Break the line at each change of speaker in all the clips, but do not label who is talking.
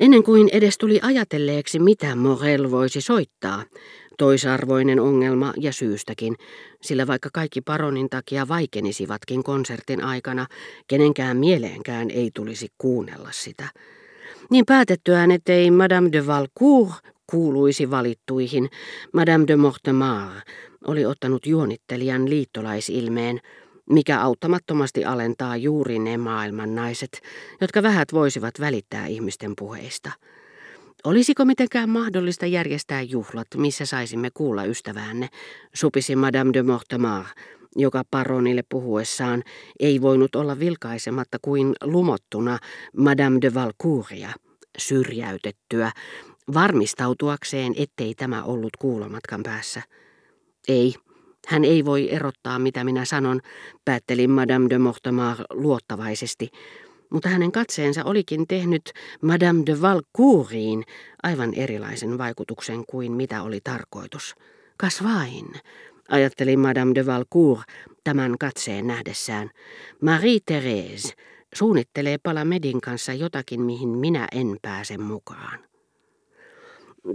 Ennen kuin edes tuli ajatelleeksi, mitä Morel voisi soittaa, toisarvoinen ongelma ja syystäkin, sillä vaikka kaikki paronin takia vaikenisivatkin konsertin aikana, kenenkään mieleenkään ei tulisi kuunnella sitä. Niin päätettyään, ettei Madame de Valcourt kuuluisi valittuihin, Madame de Mortemar oli ottanut juonittelijan liittolaisilmeen, mikä auttamattomasti alentaa juuri ne maailman naiset, jotka vähät voisivat välittää ihmisten puheista. Olisiko mitenkään mahdollista järjestää juhlat, missä saisimme kuulla ystäväänne, supisi Madame de Mortemar, joka paronille puhuessaan ei voinut olla vilkaisematta kuin lumottuna Madame de Valcouria, syrjäytettyä, varmistautuakseen, ettei tämä ollut kuulomatkan päässä. Ei, hän ei voi erottaa, mitä minä sanon, päätteli Madame de Mortemar luottavaisesti, mutta hänen katseensa olikin tehnyt Madame de Valcouriin aivan erilaisen vaikutuksen kuin mitä oli tarkoitus. Kas vain, ajatteli Madame de Valcourt tämän katseen nähdessään. Marie-Thérèse suunnittelee Palamedin kanssa jotakin, mihin minä en pääse mukaan.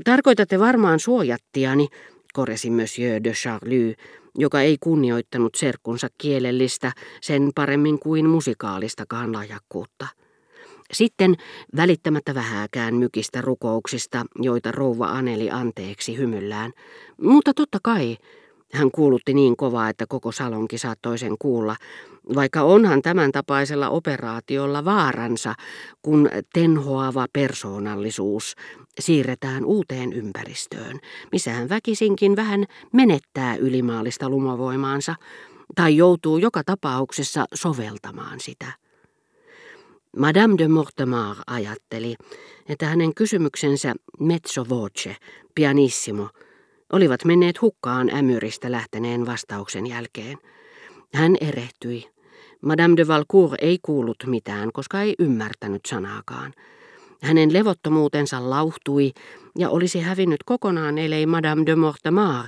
Tarkoitatte varmaan suojattiani, koresi Monsieur de Charlie, joka ei kunnioittanut serkkunsa kielellistä sen paremmin kuin musikaalistakaan lahjakkuutta. Sitten välittämättä vähääkään mykistä rukouksista, joita rouva Aneli anteeksi hymyllään. Mutta totta kai, hän kuulutti niin kovaa, että koko salonki saattoi sen kuulla, vaikka onhan tämän tapaisella operaatiolla vaaransa, kun tenhoava persoonallisuus siirretään uuteen ympäristöön, missä hän väkisinkin vähän menettää ylimaallista lumavoimaansa tai joutuu joka tapauksessa soveltamaan sitä. Madame de Mortemar ajatteli, että hänen kysymyksensä mezzo voce, pianissimo, olivat menneet hukkaan ämyristä lähteneen vastauksen jälkeen. Hän erehtyi. Madame de Valcourt ei kuullut mitään, koska ei ymmärtänyt sanaakaan. Hänen levottomuutensa lauhtui ja olisi hävinnyt kokonaan, ellei Madame de Mortemar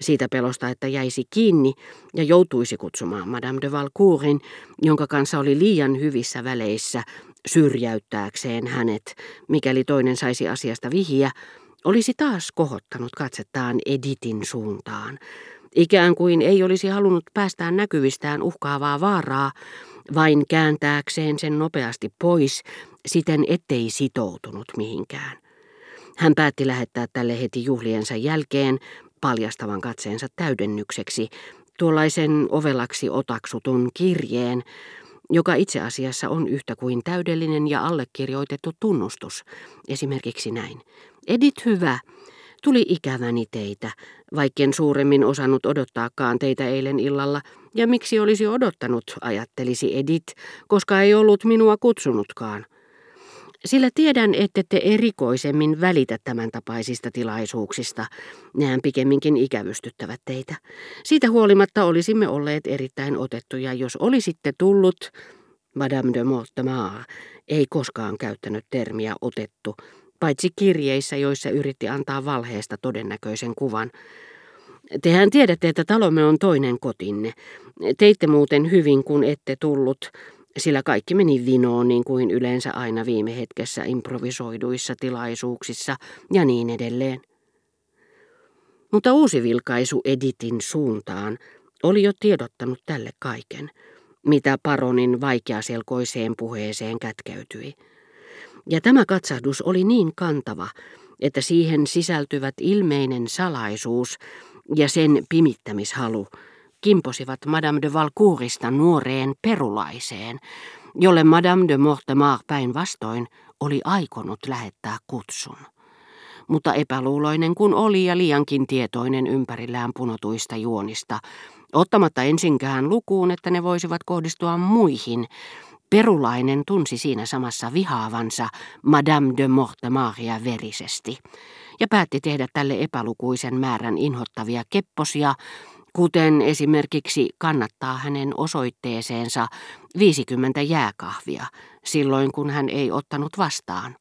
siitä pelosta, että jäisi kiinni ja joutuisi kutsumaan Madame de Valcourtin, jonka kanssa oli liian hyvissä väleissä syrjäyttääkseen hänet, mikäli toinen saisi asiasta vihiä, olisi taas kohottanut katsettaan Editin suuntaan. Ikään kuin ei olisi halunnut päästään näkyvistään uhkaavaa vaaraa, vain kääntääkseen sen nopeasti pois, siten ettei sitoutunut mihinkään. Hän päätti lähettää tälle heti juhliensa jälkeen paljastavan katseensa täydennykseksi tuollaisen ovelaksi otaksutun kirjeen, joka itse asiassa on yhtä kuin täydellinen ja allekirjoitettu tunnustus. Esimerkiksi näin. Edit hyvä, tuli ikäväni teitä, vaikken suuremmin osannut odottaakaan teitä eilen illalla, ja miksi olisi odottanut, ajattelisi Edit, koska ei ollut minua kutsunutkaan. Sillä tiedän, että te erikoisemmin välitä tämän tapaisista tilaisuuksista. Nehän pikemminkin ikävystyttävät teitä. Siitä huolimatta olisimme olleet erittäin otettuja, jos olisitte tullut, Madame de Mortemar ei koskaan käyttänyt termiä otettu, paitsi kirjeissä, joissa yritti antaa valheesta todennäköisen kuvan. Tehän tiedätte, että talomme on toinen kotinne. Teitte muuten hyvin, kun ette tullut, sillä kaikki meni vinoon niin kuin yleensä aina viime hetkessä improvisoiduissa tilaisuuksissa ja niin edelleen. Mutta uusi vilkaisu Editin suuntaan oli jo tiedottanut tälle kaiken, mitä paronin vaikeaselkoiseen puheeseen kätkeytyi. Ja tämä katsahdus oli niin kantava, että siihen sisältyvät ilmeinen salaisuus ja sen pimittämishalu kimposivat Madame de Valcourista nuoreen perulaiseen, jolle Madame de Mortemar päinvastoin oli aikonut lähettää kutsun. Mutta epäluuloinen kun oli ja liiankin tietoinen ympärillään punotuista juonista, ottamatta ensinkään lukuun, että ne voisivat kohdistua muihin, Perulainen tunsi siinä samassa vihaavansa Madame de Mortemaria verisesti ja päätti tehdä tälle epälukuisen määrän inhottavia kepposia, kuten esimerkiksi kannattaa hänen osoitteeseensa 50 jääkahvia silloin, kun hän ei ottanut vastaan.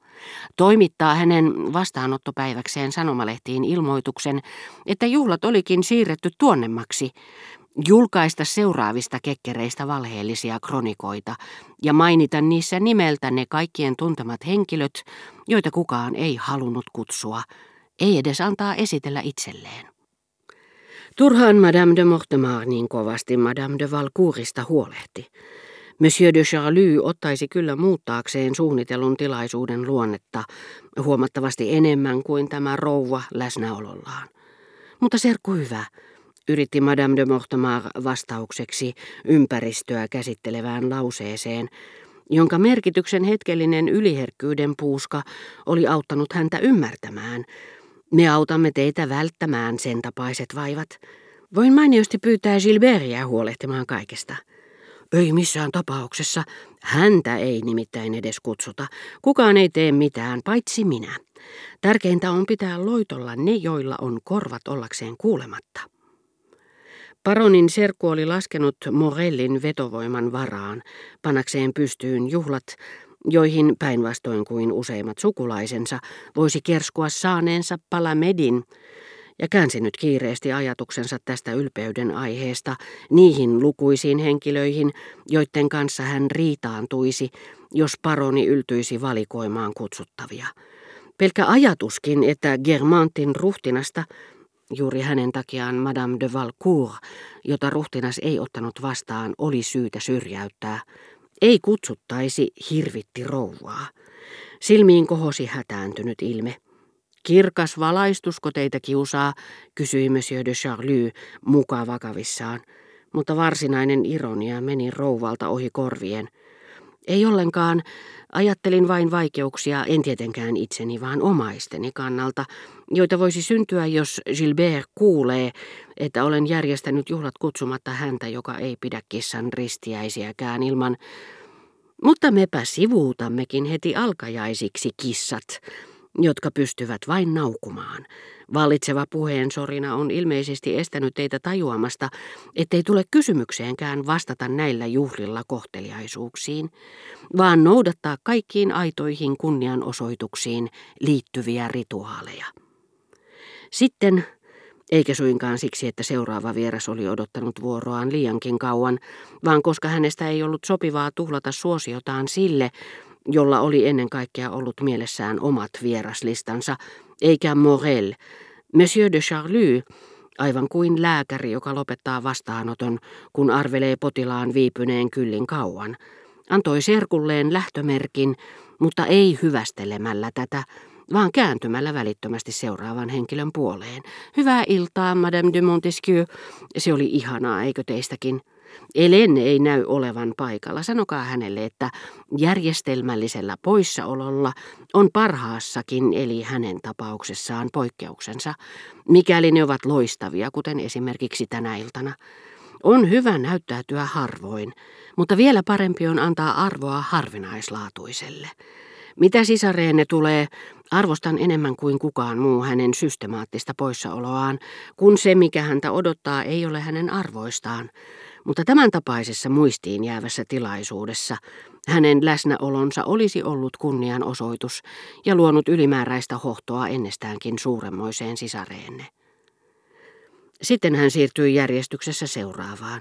Toimittaa hänen vastaanottopäiväkseen sanomalehtiin ilmoituksen, että juhlat olikin siirretty tuonnemmaksi, julkaista seuraavista kekkereistä valheellisia kronikoita ja mainita niissä nimeltä ne kaikkien tuntemat henkilöt, joita kukaan ei halunnut kutsua, ei edes antaa esitellä itselleen. Turhaan Madame de Mortemar niin kovasti Madame de Valcourista huolehti. Monsieur de Charlie ottaisi kyllä muuttaakseen suunnitellun tilaisuuden luonnetta huomattavasti enemmän kuin tämä rouva läsnäolollaan. Mutta serkku hyvä, yritti Madame de Mortemar vastaukseksi ympäristöä käsittelevään lauseeseen, jonka merkityksen hetkellinen yliherkkyyden puuska oli auttanut häntä ymmärtämään. Me autamme teitä välttämään sen tapaiset vaivat. Voin mainiosti pyytää Gilbertia huolehtimaan kaikesta. Ei missään tapauksessa. Häntä ei nimittäin edes kutsuta. Kukaan ei tee mitään, paitsi minä. Tärkeintä on pitää loitolla ne, joilla on korvat ollakseen kuulematta. Paronin serkku oli laskenut Morellin vetovoiman varaan, panakseen pystyyn juhlat, joihin päinvastoin kuin useimmat sukulaisensa voisi kerskua saaneensa palamedin, ja käänsi nyt kiireesti ajatuksensa tästä ylpeyden aiheesta niihin lukuisiin henkilöihin, joiden kanssa hän riitaantuisi, jos paroni yltyisi valikoimaan kutsuttavia. Pelkä ajatuskin, että Germantin ruhtinasta, juuri hänen takiaan Madame de Valcourt, jota ruhtinas ei ottanut vastaan, oli syytä syrjäyttää, ei kutsuttaisi hirvitti rouvaa. Silmiin kohosi hätääntynyt ilme. Kirkas valaistusko teitä kiusaa, kysyi Monsieur de Charlie muka vakavissaan, mutta varsinainen ironia meni rouvalta ohi korvien. Ei ollenkaan, ajattelin vain vaikeuksia, en tietenkään itseni, vaan omaisteni kannalta, joita voisi syntyä, jos Gilbert kuulee, että olen järjestänyt juhlat kutsumatta häntä, joka ei pidä kissan ristiäisiäkään ilman. Mutta mepä sivuutammekin heti alkajaisiksi kissat, jotka pystyvät vain naukumaan. Vallitseva puheensorina on ilmeisesti estänyt teitä tajuamasta, ettei tule kysymykseenkään vastata näillä juhlilla kohteliaisuuksiin, vaan noudattaa kaikkiin aitoihin kunnianosoituksiin liittyviä rituaaleja. Sitten eikä suinkaan siksi, että seuraava vieras oli odottanut vuoroaan liiankin kauan, vaan koska hänestä ei ollut sopivaa tuhlata suosiotaan sille, jolla oli ennen kaikkea ollut mielessään omat vieraslistansa, eikä Morel, Monsieur de Charlie, aivan kuin lääkäri, joka lopettaa vastaanoton, kun arvelee potilaan viipyneen kyllin kauan, antoi serkulleen lähtömerkin, mutta ei hyvästelemällä tätä, vaan kääntymällä välittömästi seuraavan henkilön puoleen. Hyvää iltaa, Madame de Montesquieu. Se oli ihanaa, eikö teistäkin? Elen ei näy olevan paikalla. Sanokaa hänelle, että järjestelmällisellä poissaololla on parhaassakin, eli hänen tapauksessaan poikkeuksensa, mikäli ne ovat loistavia, kuten esimerkiksi tänä iltana. On hyvä näyttäytyä harvoin, mutta vielä parempi on antaa arvoa harvinaislaatuiselle. Mitä sisareenne tulee, arvostan enemmän kuin kukaan muu hänen systemaattista poissaoloaan, kun se, mikä häntä odottaa, ei ole hänen arvoistaan. Mutta tämän tapaisessa muistiin jäävässä tilaisuudessa hänen läsnäolonsa olisi ollut kunnianosoitus ja luonut ylimääräistä hohtoa ennestäänkin suuremmoiseen sisareenne. Sitten hän siirtyi järjestyksessä seuraavaan.